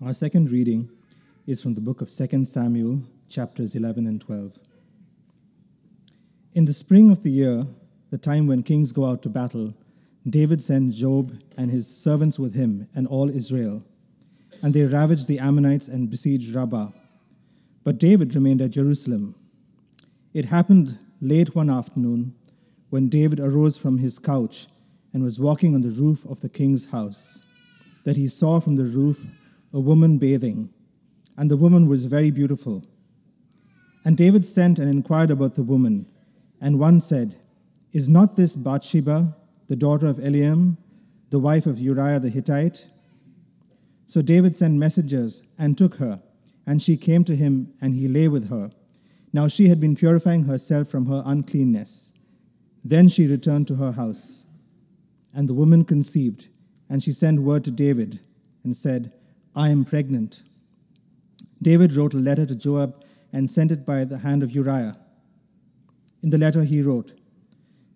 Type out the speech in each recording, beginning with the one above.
Our second reading is from the book of 2 Samuel, chapters 11 and 12. In the spring of the year, the time when kings go out to battle, David sent Joab and his servants with him and all Israel, and they ravaged the Ammonites and besieged Rabbah. But David remained at Jerusalem. It happened late one afternoon when David arose from his couch and was walking on the roof of the king's house that he saw from the roof a woman bathing, and the woman was very beautiful. And David sent and inquired about the woman, and one said, Is not this Bathsheba, the daughter of Eliam, the wife of Uriah the Hittite? So David sent messengers and took her, and she came to him, and he lay with her. Now she had been purifying herself from her uncleanness. Then she returned to her house. And the woman conceived, and she sent word to David and said, I am pregnant. David wrote a letter to Joab and sent it by the hand of Uriah. In the letter, he wrote,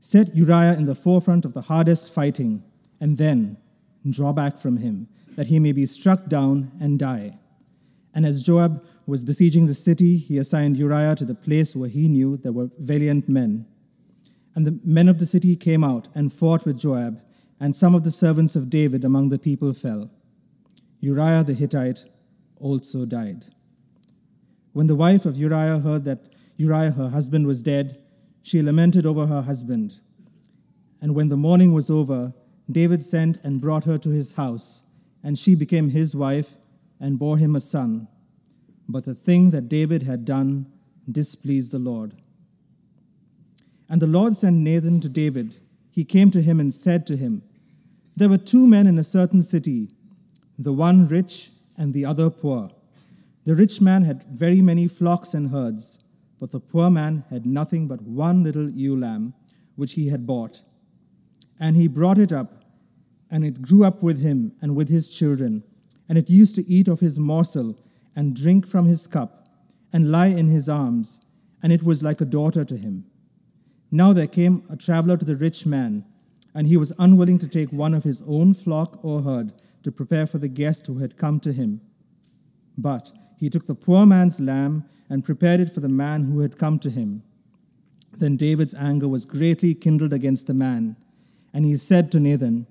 Set Uriah in the forefront of the hardest fighting, and then draw back from him, that he may be struck down and die. And as Joab was besieging the city, he assigned Uriah to the place where he knew there were valiant men. And the men of the city came out and fought with Joab, and some of the servants of David among the people fell. Uriah the Hittite also died. When the wife of Uriah heard that Uriah, her husband, was dead, she lamented over her husband. And when the mourning was over, David sent and brought her to his house, and she became his wife and bore him a son. But the thing that David had done displeased the Lord. And the Lord sent Nathan to David. He came to him and said to him, There were two men in a certain city the one rich and the other poor. The rich man had very many flocks and herds, but the poor man had nothing but one little ewe lamb, which he had bought. And he brought it up, and it grew up with him and with his children, and it used to eat of his morsel and drink from his cup, and lie in his arms, and it was like a daughter to him. Now there came a traveler to the rich man, and he was unwilling to take one of his own flock or herd to prepare for the guest who had come to him. But he took the poor man's lamb and prepared it for the man who had come to him. Then David's anger was greatly kindled against the man, and he said to Nathan,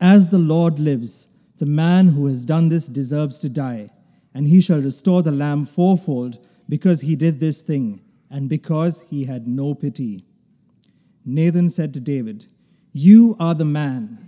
As the Lord lives, the man who has done this deserves to die, and he shall restore the lamb fourfold because he did this thing, and because he had no pity. Nathan said to David, You are the man.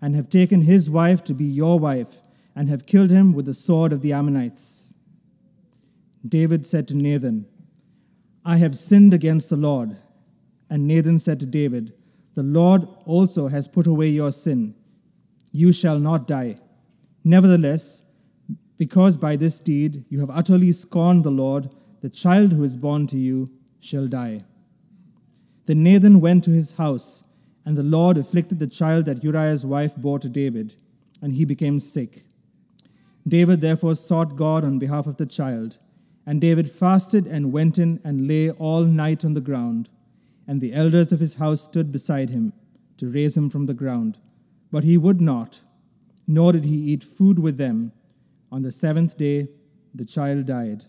and have taken his wife to be your wife, and have killed him with the sword of the Ammonites. David said to Nathan, I have sinned against the Lord. And Nathan said to David, The Lord also has put away your sin. You shall not die. Nevertheless, because by this deed you have utterly scorned the Lord, the child who is born to you shall die. Then Nathan went to his house and the Lord afflicted the child that Uriah's wife bore to David, and he became sick. David therefore sought God on behalf of the child. And David fasted and went in and lay all night on the ground. And the elders of his house stood beside him to raise him from the ground. But he would not, nor did he eat food with them. On the seventh day, the child died.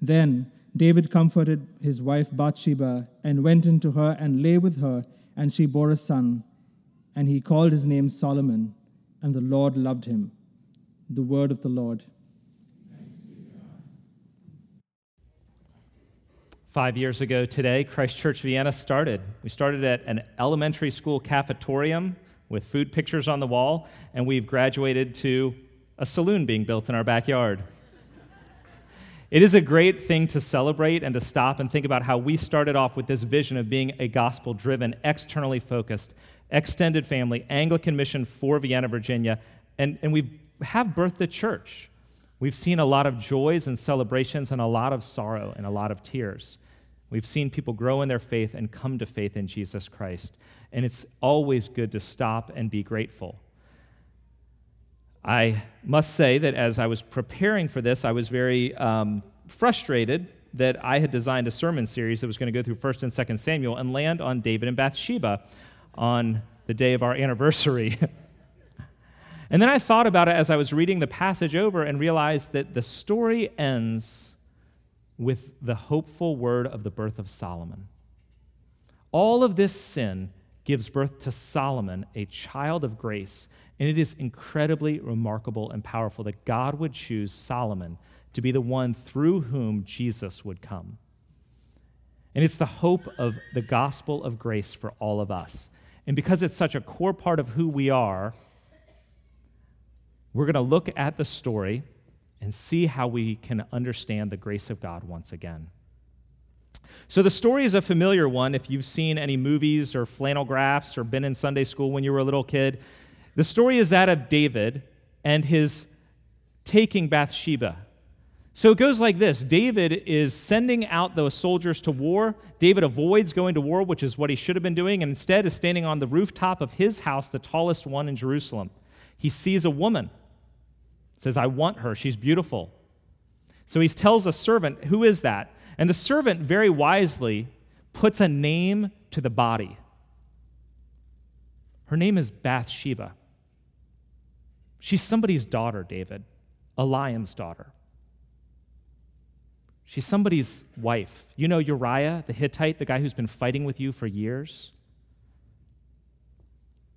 Then David comforted his wife Bathsheba and went into her and lay with her and she bore a son, and he called his name Solomon, and the Lord loved him. The word of the Lord. Five years ago today, Christ Church Vienna started. We started at an elementary school cafetorium with food pictures on the wall, and we've graduated to a saloon being built in our backyard. It is a great thing to celebrate and to stop and think about how we started off with this vision of being a gospel driven, externally focused, extended family, Anglican mission for Vienna, Virginia. And, and we have birthed the church. We've seen a lot of joys and celebrations and a lot of sorrow and a lot of tears. We've seen people grow in their faith and come to faith in Jesus Christ. And it's always good to stop and be grateful. I must say that as I was preparing for this, I was very um, frustrated that I had designed a sermon series that was going to go through 1st and 2nd Samuel and land on David and Bathsheba on the day of our anniversary. and then I thought about it as I was reading the passage over and realized that the story ends with the hopeful word of the birth of Solomon. All of this sin gives birth to Solomon, a child of grace, and it is incredibly remarkable and powerful that God would choose Solomon to be the one through whom Jesus would come. And it's the hope of the gospel of grace for all of us. And because it's such a core part of who we are, we're going to look at the story and see how we can understand the grace of God once again. So, the story is a familiar one if you've seen any movies or flannel graphs or been in Sunday school when you were a little kid. The story is that of David and his taking Bathsheba. So it goes like this David is sending out those soldiers to war. David avoids going to war, which is what he should have been doing, and instead is standing on the rooftop of his house, the tallest one in Jerusalem. He sees a woman, says, I want her. She's beautiful. So he tells a servant, Who is that? And the servant very wisely puts a name to the body. Her name is Bathsheba. She's somebody's daughter, David, Eliam's daughter. She's somebody's wife. You know Uriah, the Hittite, the guy who's been fighting with you for years?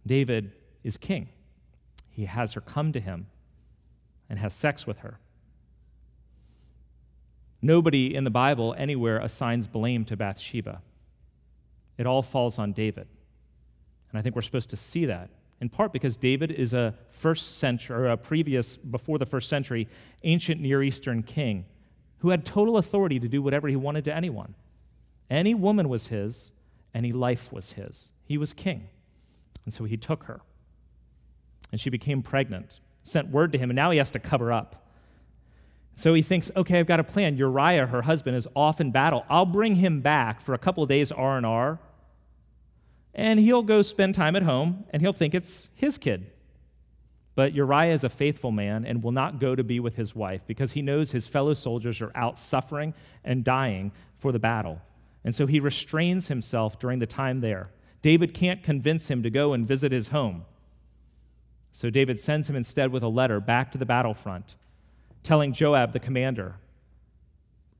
David is king. He has her come to him and has sex with her. Nobody in the Bible anywhere assigns blame to Bathsheba. It all falls on David. And I think we're supposed to see that, in part because David is a first century, or a previous, before the first century, ancient Near Eastern king who had total authority to do whatever he wanted to anyone. Any woman was his, any life was his. He was king. And so he took her. And she became pregnant, sent word to him, and now he has to cover up. So he thinks, okay, I've got a plan. Uriah, her husband, is off in battle. I'll bring him back for a couple of days R&R, and he'll go spend time at home, and he'll think it's his kid. But Uriah is a faithful man and will not go to be with his wife because he knows his fellow soldiers are out suffering and dying for the battle. And so he restrains himself during the time there. David can't convince him to go and visit his home. So David sends him instead with a letter back to the battlefront, telling Joab, the commander,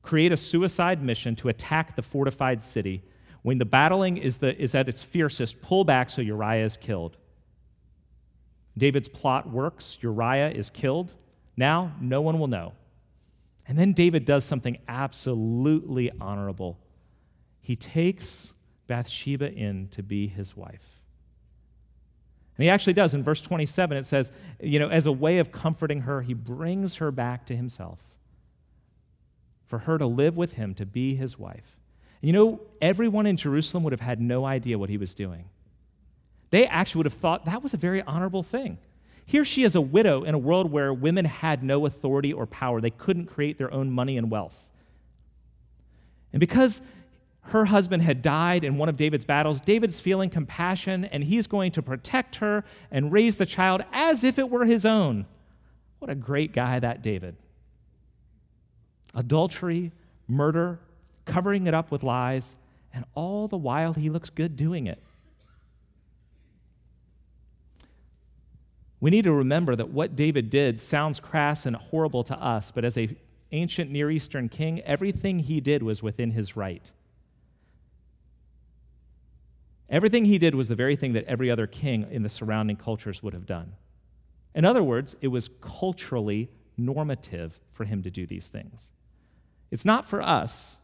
create a suicide mission to attack the fortified city. When the battling is, the, is at its fiercest, pull back so Uriah is killed. David's plot works. Uriah is killed. Now, no one will know. And then David does something absolutely honorable. He takes Bathsheba in to be his wife. And he actually does. In verse 27, it says, you know, as a way of comforting her, he brings her back to himself for her to live with him, to be his wife. You know, everyone in Jerusalem would have had no idea what he was doing they actually would have thought that was a very honorable thing. Here she is a widow in a world where women had no authority or power. They couldn't create their own money and wealth. And because her husband had died in one of David's battles, David's feeling compassion and he's going to protect her and raise the child as if it were his own. What a great guy that David. Adultery, murder, covering it up with lies, and all the while he looks good doing it. We need to remember that what David did sounds crass and horrible to us, but as a ancient Near Eastern king, everything he did was within his right. Everything he did was the very thing that every other king in the surrounding cultures would have done. In other words, it was culturally normative for him to do these things. It's not for us,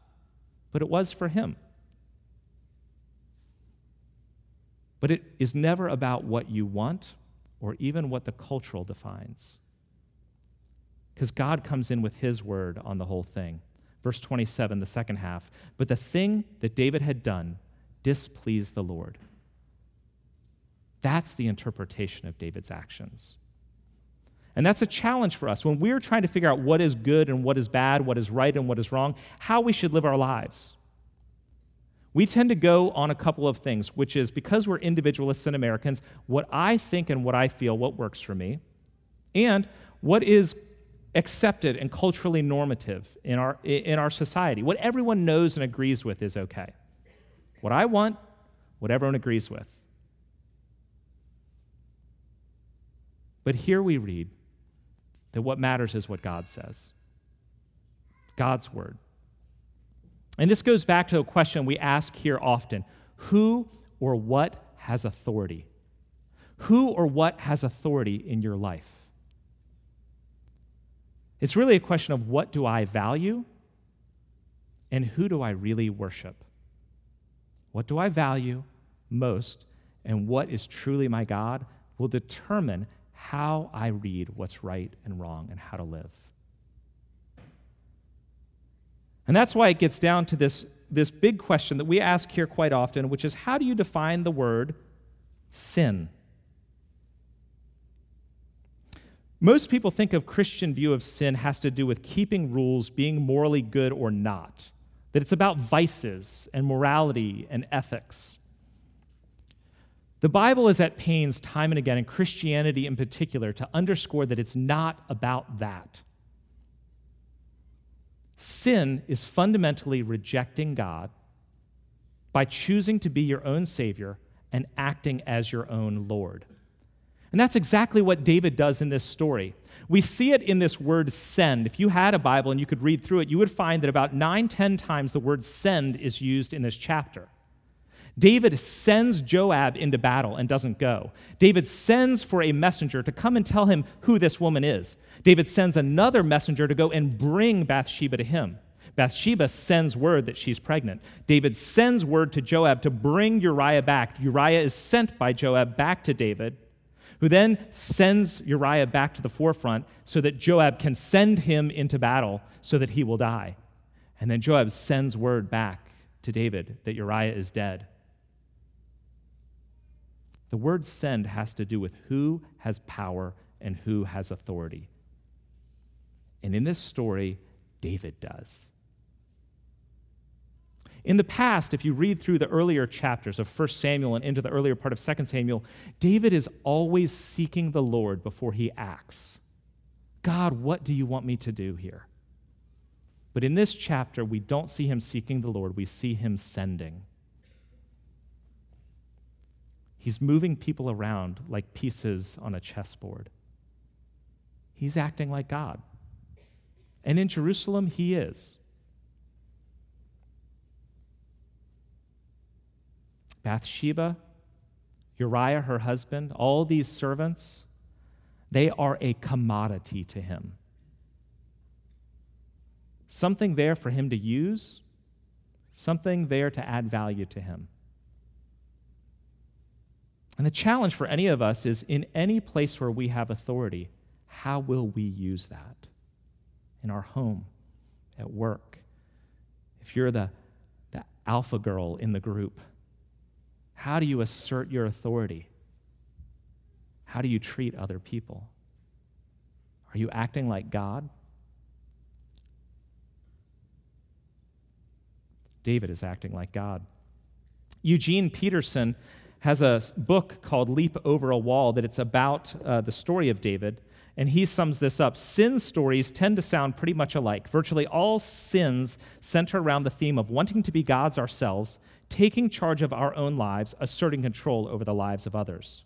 but it was for him. But it is never about what you want or even what the cultural defines. Because God comes in with his word on the whole thing. Verse 27, the second half. But the thing that David had done displeased the Lord. That's the interpretation of David's actions. And that's a challenge for us when we're trying to figure out what is good and what is bad, what is right and what is wrong, how we should live our lives. We tend to go on a couple of things, which is because we're individualists and Americans, what I think and what I feel, what works for me, and what is accepted and culturally normative in our, in our society. What everyone knows and agrees with is okay. What I want, what everyone agrees with. But here we read that what matters is what God says God's word. And this goes back to a question we ask here often Who or what has authority? Who or what has authority in your life? It's really a question of what do I value and who do I really worship? What do I value most and what is truly my God will determine how I read what's right and wrong and how to live. And that's why it gets down to this, this big question that we ask here quite often, which is how do you define the word sin? Most people think of Christian view of sin has to do with keeping rules, being morally good or not, that it's about vices and morality and ethics. The Bible is at pains time and again, and Christianity in particular, to underscore that it's not about that. Sin is fundamentally rejecting God by choosing to be your own Savior and acting as your own Lord. And that's exactly what David does in this story. We see it in this word send. If you had a Bible and you could read through it, you would find that about nine, ten times the word send is used in this chapter. David sends Joab into battle and doesn't go. David sends for a messenger to come and tell him who this woman is. David sends another messenger to go and bring Bathsheba to him. Bathsheba sends word that she's pregnant. David sends word to Joab to bring Uriah back. Uriah is sent by Joab back to David, who then sends Uriah back to the forefront so that Joab can send him into battle so that he will die. And then Joab sends word back to David that Uriah is dead. The word send has to do with who has power and who has authority. And in this story, David does. In the past, if you read through the earlier chapters of 1 Samuel and into the earlier part of 2 Samuel, David is always seeking the Lord before he acts. God, what do you want me to do here? But in this chapter, we don't see him seeking the Lord, we see him sending. He's moving people around like pieces on a chessboard. He's acting like God. And in Jerusalem, he is. Bathsheba, Uriah, her husband, all these servants, they are a commodity to him. Something there for him to use, something there to add value to him. And the challenge for any of us is in any place where we have authority, how will we use that? In our home, at work. If you're the, the alpha girl in the group, how do you assert your authority? How do you treat other people? Are you acting like God? David is acting like God. Eugene Peterson has a book called Leap Over a Wall that it's about uh, the story of David. And he sums this up. Sin stories tend to sound pretty much alike. Virtually all sins center around the theme of wanting to be gods ourselves, taking charge of our own lives, asserting control over the lives of others.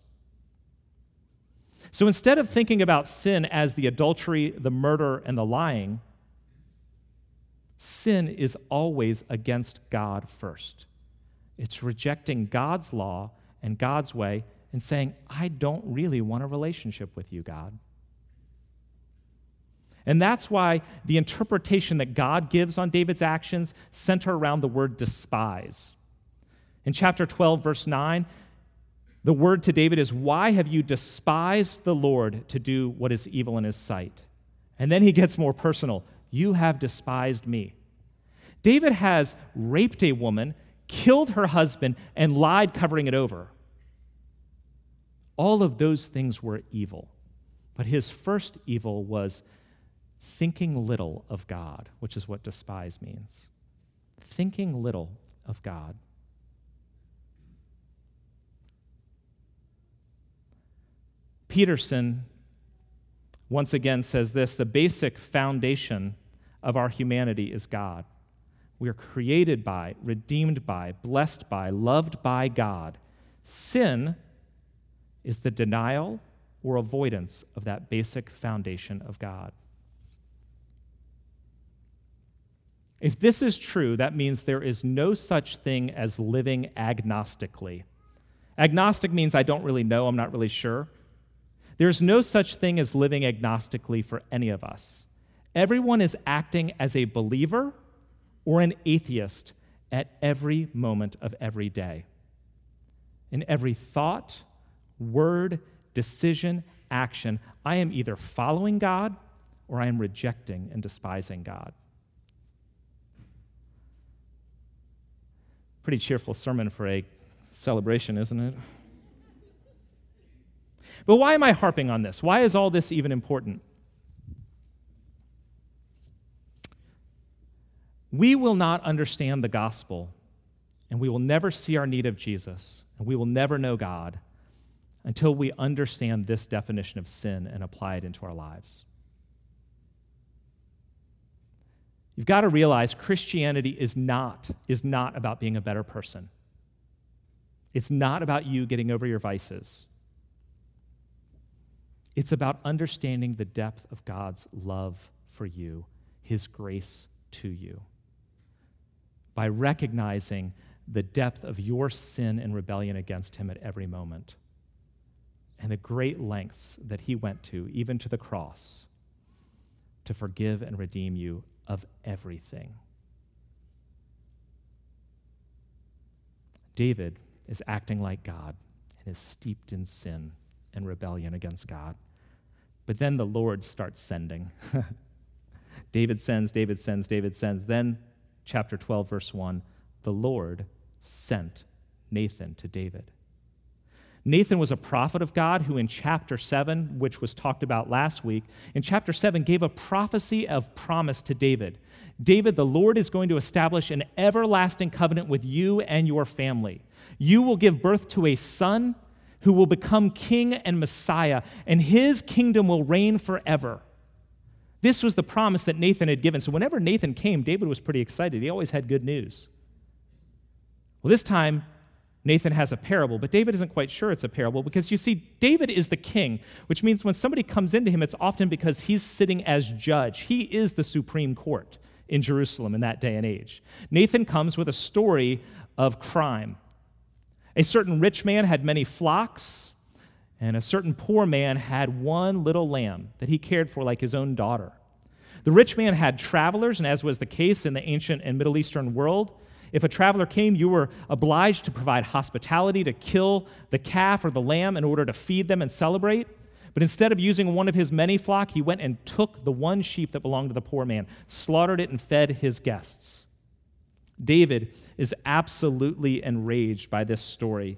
So instead of thinking about sin as the adultery, the murder, and the lying, sin is always against God first. It's rejecting God's law and God's way and saying, I don't really want a relationship with you, God. And that's why the interpretation that God gives on David's actions center around the word despise. In chapter 12, verse 9, the word to David is, Why have you despised the Lord to do what is evil in his sight? And then he gets more personal. You have despised me. David has raped a woman, killed her husband, and lied covering it over. All of those things were evil. But his first evil was thinking little of God, which is what despise means. Thinking little of God. Peterson once again says this the basic foundation of our humanity is God. We are created by, redeemed by, blessed by, loved by God. Sin is the denial or avoidance of that basic foundation of God. If this is true, that means there is no such thing as living agnostically. Agnostic means I don't really know, I'm not really sure. There's no such thing as living agnostically for any of us. Everyone is acting as a believer or an atheist at every moment of every day. In every thought, word, decision, action, I am either following God or I am rejecting and despising God. Pretty cheerful sermon for a celebration, isn't it? But why am I harping on this? Why is all this even important? We will not understand the gospel, and we will never see our need of Jesus, and we will never know God until we understand this definition of sin and apply it into our lives. You've got to realize Christianity is not, is not about being a better person. It's not about you getting over your vices. It's about understanding the depth of God's love for you, His grace to you. By recognizing the depth of your sin and rebellion against Him at every moment, and the great lengths that He went to, even to the cross, to forgive and redeem you of everything. David is acting like God and is steeped in sin and rebellion against God. But then the Lord starts sending. David sends, David sends, David sends. Then, chapter 12, verse 1, the Lord sent Nathan to David. Nathan was a prophet of God who, in chapter 7, which was talked about last week, in chapter 7 gave a prophecy of promise to David. David, the Lord is going to establish an everlasting covenant with you and your family. You will give birth to a son who will become king and Messiah, and his kingdom will reign forever. This was the promise that Nathan had given. So, whenever Nathan came, David was pretty excited. He always had good news. Well, this time, Nathan has a parable, but David isn't quite sure it's a parable because you see, David is the king, which means when somebody comes into him, it's often because he's sitting as judge. He is the supreme court in Jerusalem in that day and age. Nathan comes with a story of crime. A certain rich man had many flocks, and a certain poor man had one little lamb that he cared for like his own daughter. The rich man had travelers, and as was the case in the ancient and Middle Eastern world, if a traveler came, you were obliged to provide hospitality, to kill the calf or the lamb in order to feed them and celebrate. But instead of using one of his many flock, he went and took the one sheep that belonged to the poor man, slaughtered it, and fed his guests. David is absolutely enraged by this story.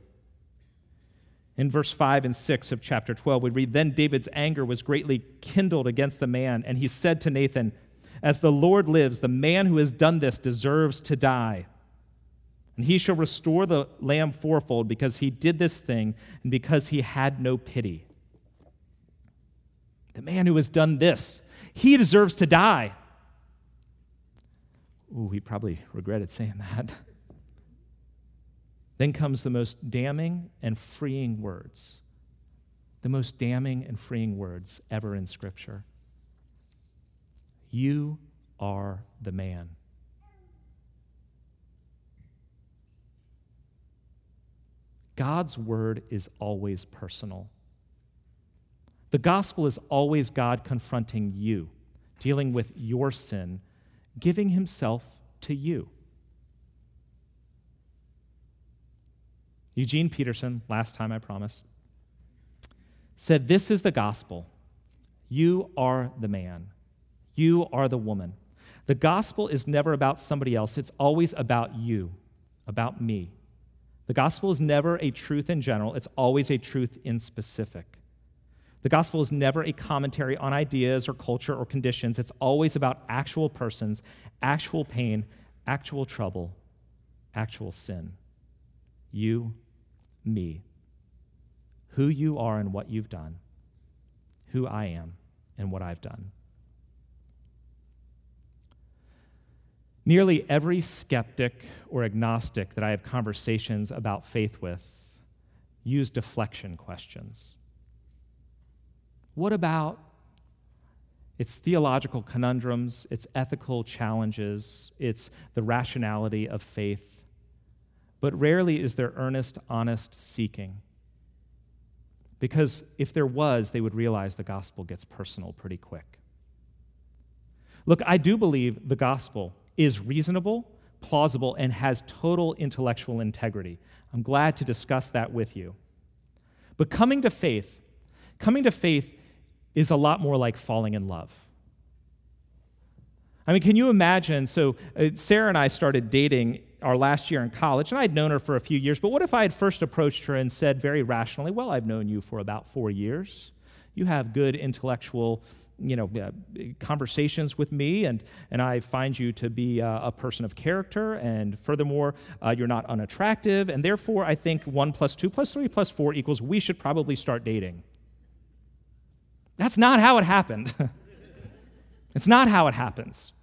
In verse 5 and 6 of chapter 12, we read Then David's anger was greatly kindled against the man, and he said to Nathan, As the Lord lives, the man who has done this deserves to die. And he shall restore the lamb fourfold because he did this thing and because he had no pity. The man who has done this, he deserves to die. Ooh, he probably regretted saying that. then comes the most damning and freeing words. The most damning and freeing words ever in Scripture. You are the man. God's word is always personal. The gospel is always God confronting you, dealing with your sin, giving himself to you. Eugene Peterson, last time I promised, said, This is the gospel. You are the man. You are the woman. The gospel is never about somebody else, it's always about you, about me. The gospel is never a truth in general, it's always a truth in specific. The gospel is never a commentary on ideas or culture or conditions. It's always about actual persons, actual pain, actual trouble, actual sin. You, me, who you are and what you've done, who I am and what I've done. Nearly every skeptic or agnostic that I have conversations about faith with use deflection questions. What about its theological conundrums, its ethical challenges, its the rationality of faith? But rarely is there earnest, honest seeking. Because if there was, they would realize the gospel gets personal pretty quick. Look, I do believe the gospel is reasonable, plausible, and has total intellectual integrity. I'm glad to discuss that with you. But coming to faith, coming to faith is a lot more like falling in love. I mean, can you imagine? So, uh, Sarah and I started dating our last year in college, and I'd known her for a few years, but what if I had first approached her and said very rationally, Well, I've known you for about four years. You have good intellectual you know, uh, conversations with me, and, and I find you to be uh, a person of character, and furthermore, uh, you're not unattractive, and therefore, I think one plus two plus three plus four equals we should probably start dating. That's not how it happened. it's not how it happens.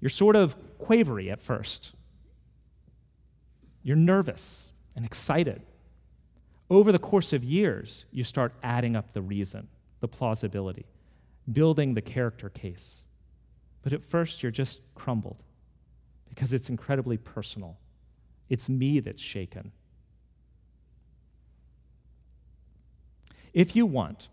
You're sort of quavery at first. You're nervous and excited. Over the course of years, you start adding up the reason, the plausibility, building the character case. But at first, you're just crumbled because it's incredibly personal. It's me that's shaken. If you want,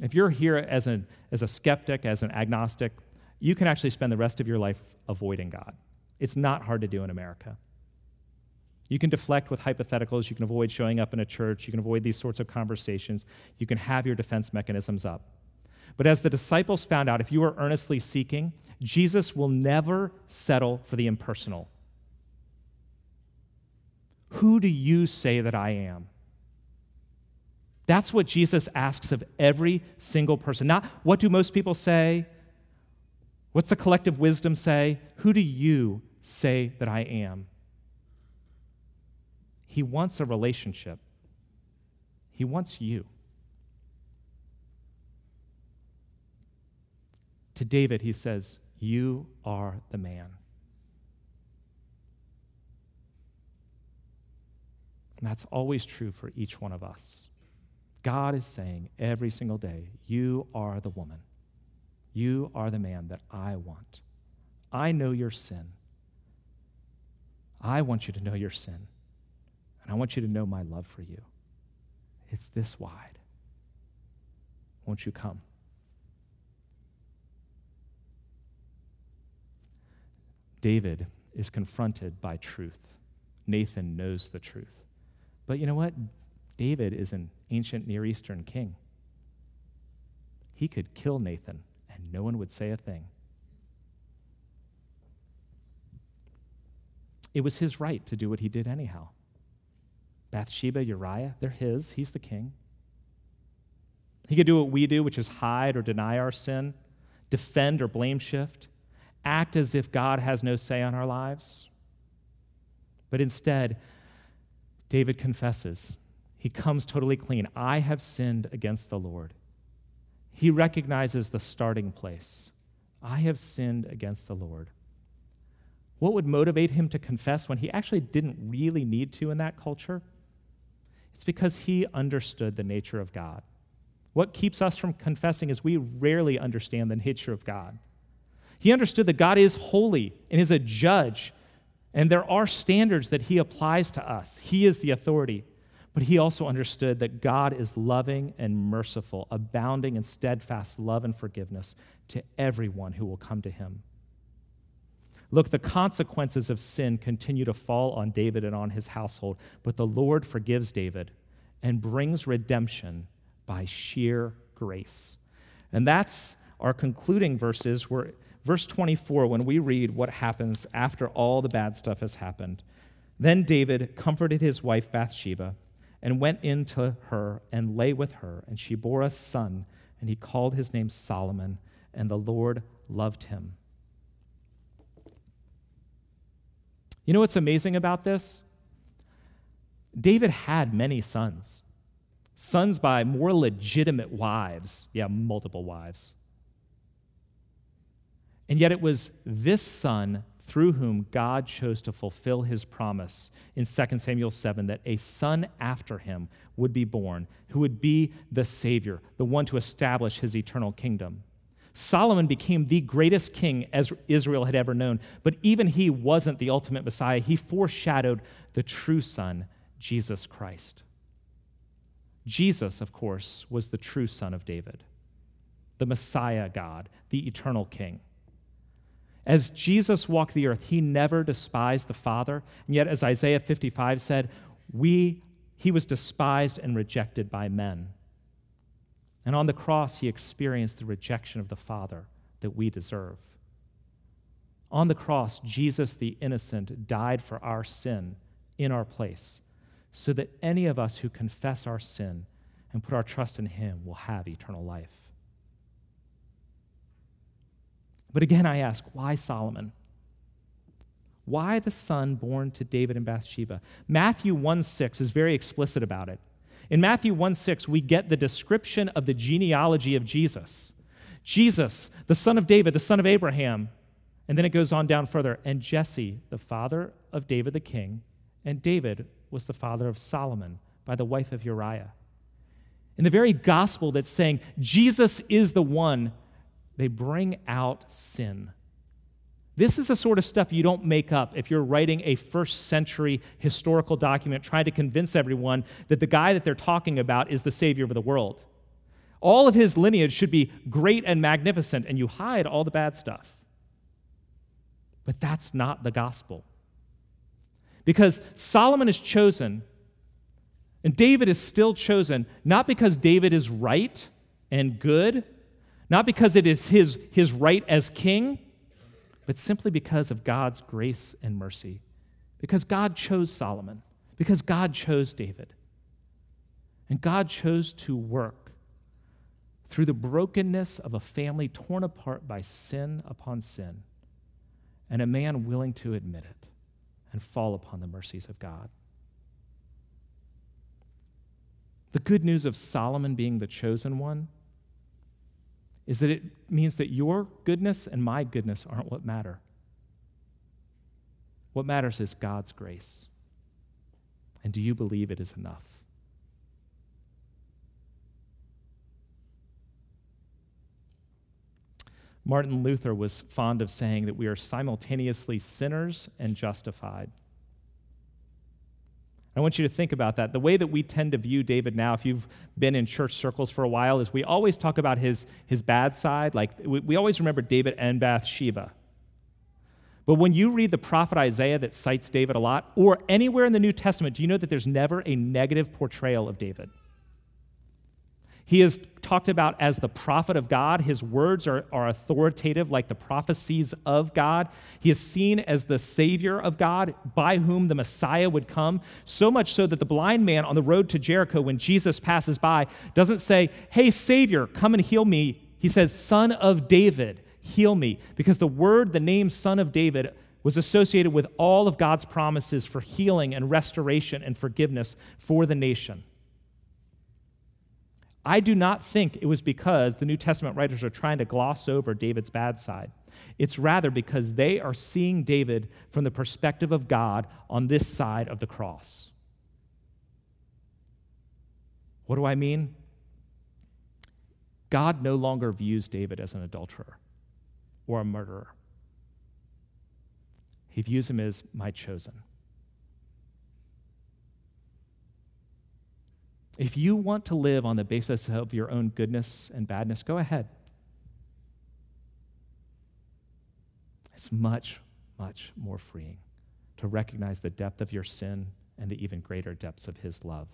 if you're here as, an, as a skeptic, as an agnostic, you can actually spend the rest of your life avoiding God. It's not hard to do in America. You can deflect with hypotheticals. You can avoid showing up in a church. You can avoid these sorts of conversations. You can have your defense mechanisms up. But as the disciples found out, if you are earnestly seeking, Jesus will never settle for the impersonal. Who do you say that I am? That's what Jesus asks of every single person. Not what do most people say? What's the collective wisdom say? Who do you say that I am? He wants a relationship, He wants you. To David, he says, You are the man. And that's always true for each one of us. God is saying every single day, You are the woman. You are the man that I want. I know your sin. I want you to know your sin. And I want you to know my love for you. It's this wide. Won't you come? David is confronted by truth. Nathan knows the truth. But you know what? David is an ancient Near Eastern king. He could kill Nathan, and no one would say a thing. It was his right to do what he did anyhow. Bathsheba, Uriah, they're his. He's the king. He could do what we do, which is hide or deny our sin, defend or blame shift, act as if God has no say on our lives. But instead, David confesses he comes totally clean. I have sinned against the Lord. He recognizes the starting place. I have sinned against the Lord. What would motivate him to confess when he actually didn't really need to in that culture? It's because he understood the nature of God. What keeps us from confessing is we rarely understand the nature of God. He understood that God is holy and is a judge, and there are standards that he applies to us. He is the authority. But he also understood that God is loving and merciful, abounding in steadfast love and forgiveness to everyone who will come to him. Look, the consequences of sin continue to fall on David and on his household, but the Lord forgives David and brings redemption by sheer grace. And that's our concluding verses where verse 24 when we read what happens after all the bad stuff has happened. Then David comforted his wife Bathsheba and went in to her and lay with her, and she bore a son, and he called his name Solomon, and the Lord loved him. You know what's amazing about this? David had many sons, sons by more legitimate wives. Yeah, multiple wives. And yet it was this son through whom God chose to fulfill his promise in 2 Samuel 7 that a son after him would be born who would be the Savior, the one to establish his eternal kingdom. Solomon became the greatest king as Israel had ever known, but even he wasn't the ultimate Messiah. He foreshadowed the true Son, Jesus Christ. Jesus, of course, was the true Son of David, the Messiah God, the eternal King. As Jesus walked the earth, he never despised the Father. And yet, as Isaiah 55 said, we, he was despised and rejected by men. And on the cross, he experienced the rejection of the Father that we deserve. On the cross, Jesus, the innocent, died for our sin in our place, so that any of us who confess our sin and put our trust in him will have eternal life. But again, I ask, why Solomon? Why the son born to David and Bathsheba? Matthew 1 6 is very explicit about it. In Matthew 1 6, we get the description of the genealogy of Jesus. Jesus, the son of David, the son of Abraham. And then it goes on down further. And Jesse, the father of David the king, and David was the father of Solomon by the wife of Uriah. In the very gospel that's saying Jesus is the one they bring out sin. This is the sort of stuff you don't make up if you're writing a first century historical document trying to convince everyone that the guy that they're talking about is the savior of the world. All of his lineage should be great and magnificent, and you hide all the bad stuff. But that's not the gospel. Because Solomon is chosen, and David is still chosen, not because David is right and good not because it is his, his right as king, but simply because of God's grace and mercy. Because God chose Solomon, because God chose David. And God chose to work through the brokenness of a family torn apart by sin upon sin, and a man willing to admit it and fall upon the mercies of God. The good news of Solomon being the chosen one is that it means that your goodness and my goodness aren't what matter. What matters is God's grace. And do you believe it is enough? Martin Luther was fond of saying that we are simultaneously sinners and justified. I want you to think about that. The way that we tend to view David now, if you've been in church circles for a while, is we always talk about his, his bad side. Like, we, we always remember David and Bathsheba. But when you read the prophet Isaiah that cites David a lot, or anywhere in the New Testament, do you know that there's never a negative portrayal of David? He is talked about as the prophet of God. His words are, are authoritative, like the prophecies of God. He is seen as the Savior of God, by whom the Messiah would come. So much so that the blind man on the road to Jericho, when Jesus passes by, doesn't say, Hey, Savior, come and heal me. He says, Son of David, heal me. Because the word, the name Son of David, was associated with all of God's promises for healing and restoration and forgiveness for the nation. I do not think it was because the New Testament writers are trying to gloss over David's bad side. It's rather because they are seeing David from the perspective of God on this side of the cross. What do I mean? God no longer views David as an adulterer or a murderer. He views him as my chosen. If you want to live on the basis of your own goodness and badness, go ahead. It's much, much more freeing to recognize the depth of your sin and the even greater depths of his love.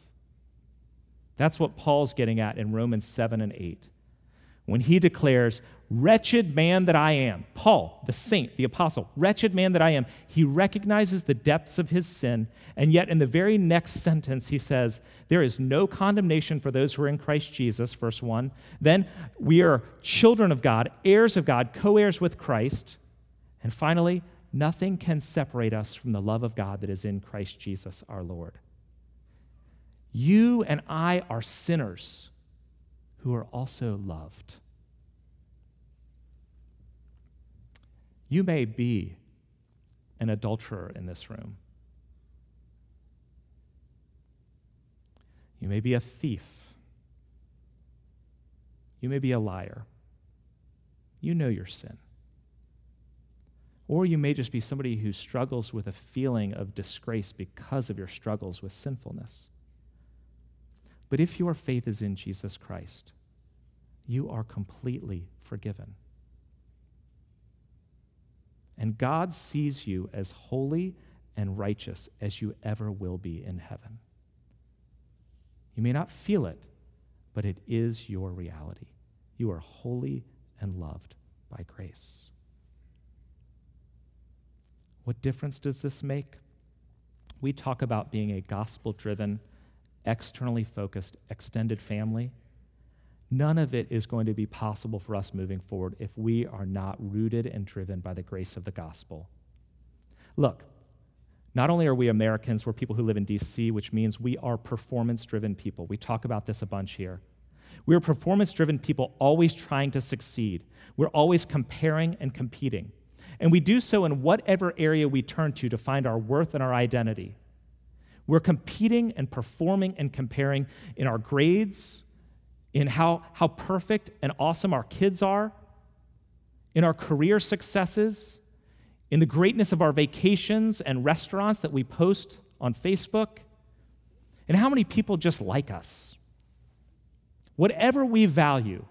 That's what Paul's getting at in Romans 7 and 8, when he declares, Wretched man that I am. Paul, the saint, the apostle, wretched man that I am. He recognizes the depths of his sin, and yet in the very next sentence, he says, There is no condemnation for those who are in Christ Jesus, verse 1. Then we are children of God, heirs of God, co heirs with Christ. And finally, nothing can separate us from the love of God that is in Christ Jesus our Lord. You and I are sinners who are also loved. You may be an adulterer in this room. You may be a thief. You may be a liar. You know your sin. Or you may just be somebody who struggles with a feeling of disgrace because of your struggles with sinfulness. But if your faith is in Jesus Christ, you are completely forgiven. And God sees you as holy and righteous as you ever will be in heaven. You may not feel it, but it is your reality. You are holy and loved by grace. What difference does this make? We talk about being a gospel driven externally focused, extended family, none of it is going to be possible for us moving forward if we are not rooted and driven by the grace of the gospel. Look, not only are we Americans, we're people who live in DC, which means we are performance driven people. We talk about this a bunch here. We're performance driven people always trying to succeed. We're always comparing and competing. And we do so in whatever area we turn to to find our worth and our identity. We're competing and performing and comparing in our grades, in how, how perfect and awesome our kids are, in our career successes, in the greatness of our vacations and restaurants that we post on Facebook, and how many people just like us. Whatever we value,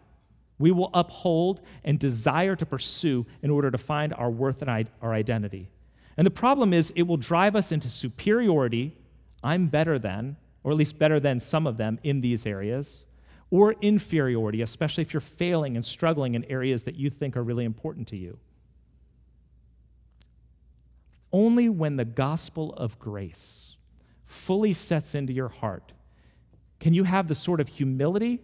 we will uphold and desire to pursue in order to find our worth and our identity. And the problem is, it will drive us into superiority I'm better than, or at least better than some of them in these areas, or inferiority, especially if you're failing and struggling in areas that you think are really important to you. Only when the gospel of grace fully sets into your heart can you have the sort of humility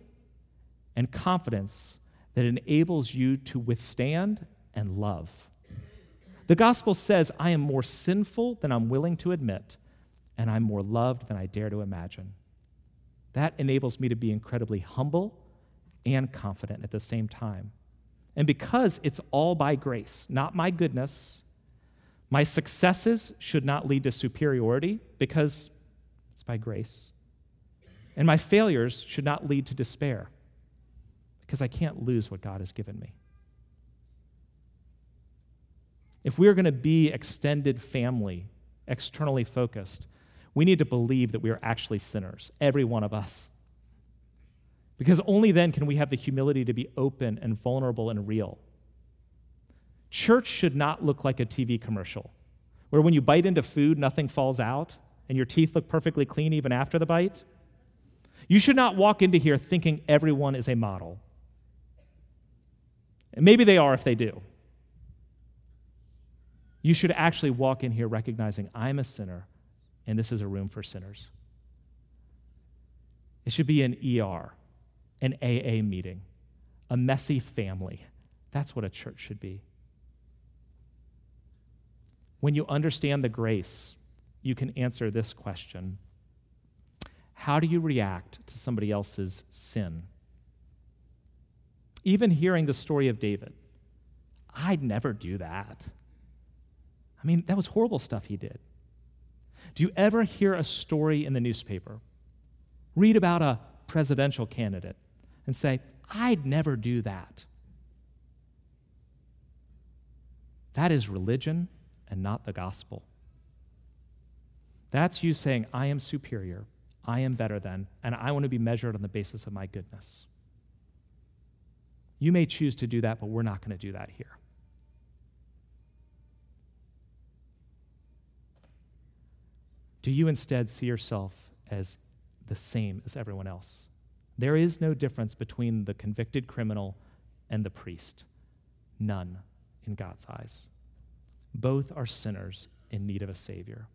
and confidence that enables you to withstand and love. The gospel says, I am more sinful than I'm willing to admit and I'm more loved than I dare to imagine. That enables me to be incredibly humble and confident at the same time. And because it's all by grace, not my goodness, my successes should not lead to superiority because it's by grace. And my failures should not lead to despair because I can't lose what God has given me. If we are going to be extended family, externally focused, we need to believe that we are actually sinners, every one of us. Because only then can we have the humility to be open and vulnerable and real. Church should not look like a TV commercial where when you bite into food, nothing falls out and your teeth look perfectly clean even after the bite. You should not walk into here thinking everyone is a model. And maybe they are if they do. You should actually walk in here recognizing I'm a sinner and this is a room for sinners. It should be an ER, an AA meeting, a messy family. That's what a church should be. When you understand the grace, you can answer this question How do you react to somebody else's sin? Even hearing the story of David, I'd never do that. I mean, that was horrible stuff he did. Do you ever hear a story in the newspaper, read about a presidential candidate, and say, I'd never do that? That is religion and not the gospel. That's you saying, I am superior, I am better than, and I want to be measured on the basis of my goodness. You may choose to do that, but we're not going to do that here. Do you instead see yourself as the same as everyone else? There is no difference between the convicted criminal and the priest? None in God's eyes. Both are sinners in need of a Savior.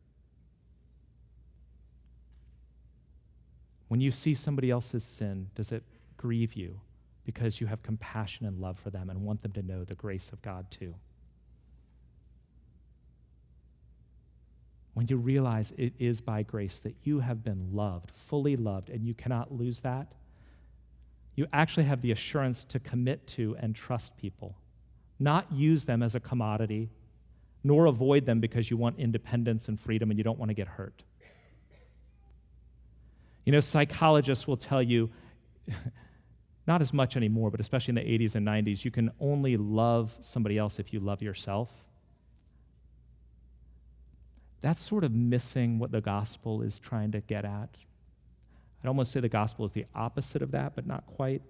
When you see somebody else's sin, does it grieve you because you have compassion and love for them and want them to know the grace of God too? When you realize it is by grace that you have been loved, fully loved, and you cannot lose that, you actually have the assurance to commit to and trust people, not use them as a commodity, nor avoid them because you want independence and freedom and you don't want to get hurt. You know, psychologists will tell you, not as much anymore, but especially in the 80s and 90s, you can only love somebody else if you love yourself. That's sort of missing what the gospel is trying to get at. I'd almost say the gospel is the opposite of that, but not quite.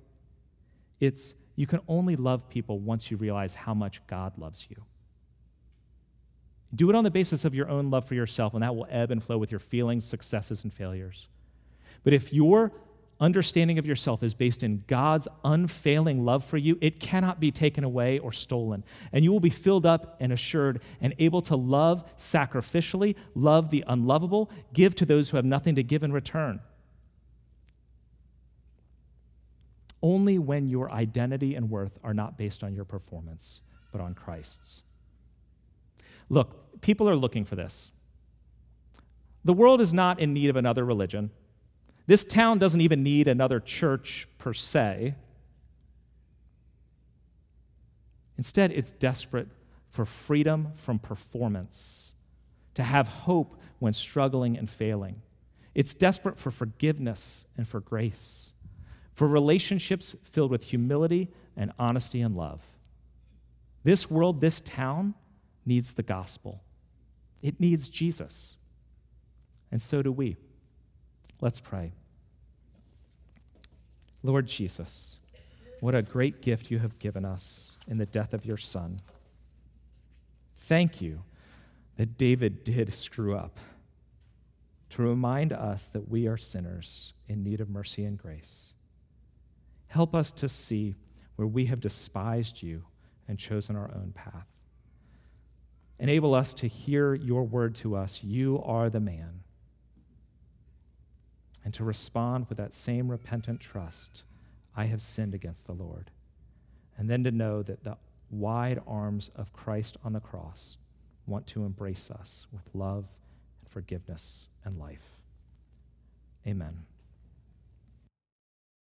It's you can only love people once you realize how much God loves you. Do it on the basis of your own love for yourself, and that will ebb and flow with your feelings, successes, and failures. But if your understanding of yourself is based in God's unfailing love for you, it cannot be taken away or stolen. And you will be filled up and assured and able to love sacrificially, love the unlovable, give to those who have nothing to give in return. Only when your identity and worth are not based on your performance, but on Christ's. Look, people are looking for this. The world is not in need of another religion. This town doesn't even need another church per se. Instead, it's desperate for freedom from performance, to have hope when struggling and failing. It's desperate for forgiveness and for grace, for relationships filled with humility and honesty and love. This world, this town, needs the gospel. It needs Jesus. And so do we. Let's pray. Lord Jesus, what a great gift you have given us in the death of your Son. Thank you that David did screw up to remind us that we are sinners in need of mercy and grace. Help us to see where we have despised you and chosen our own path. Enable us to hear your word to us You are the man and to respond with that same repentant trust I have sinned against the Lord. And then to know that the wide arms of Christ on the cross want to embrace us with love and forgiveness and life. Amen.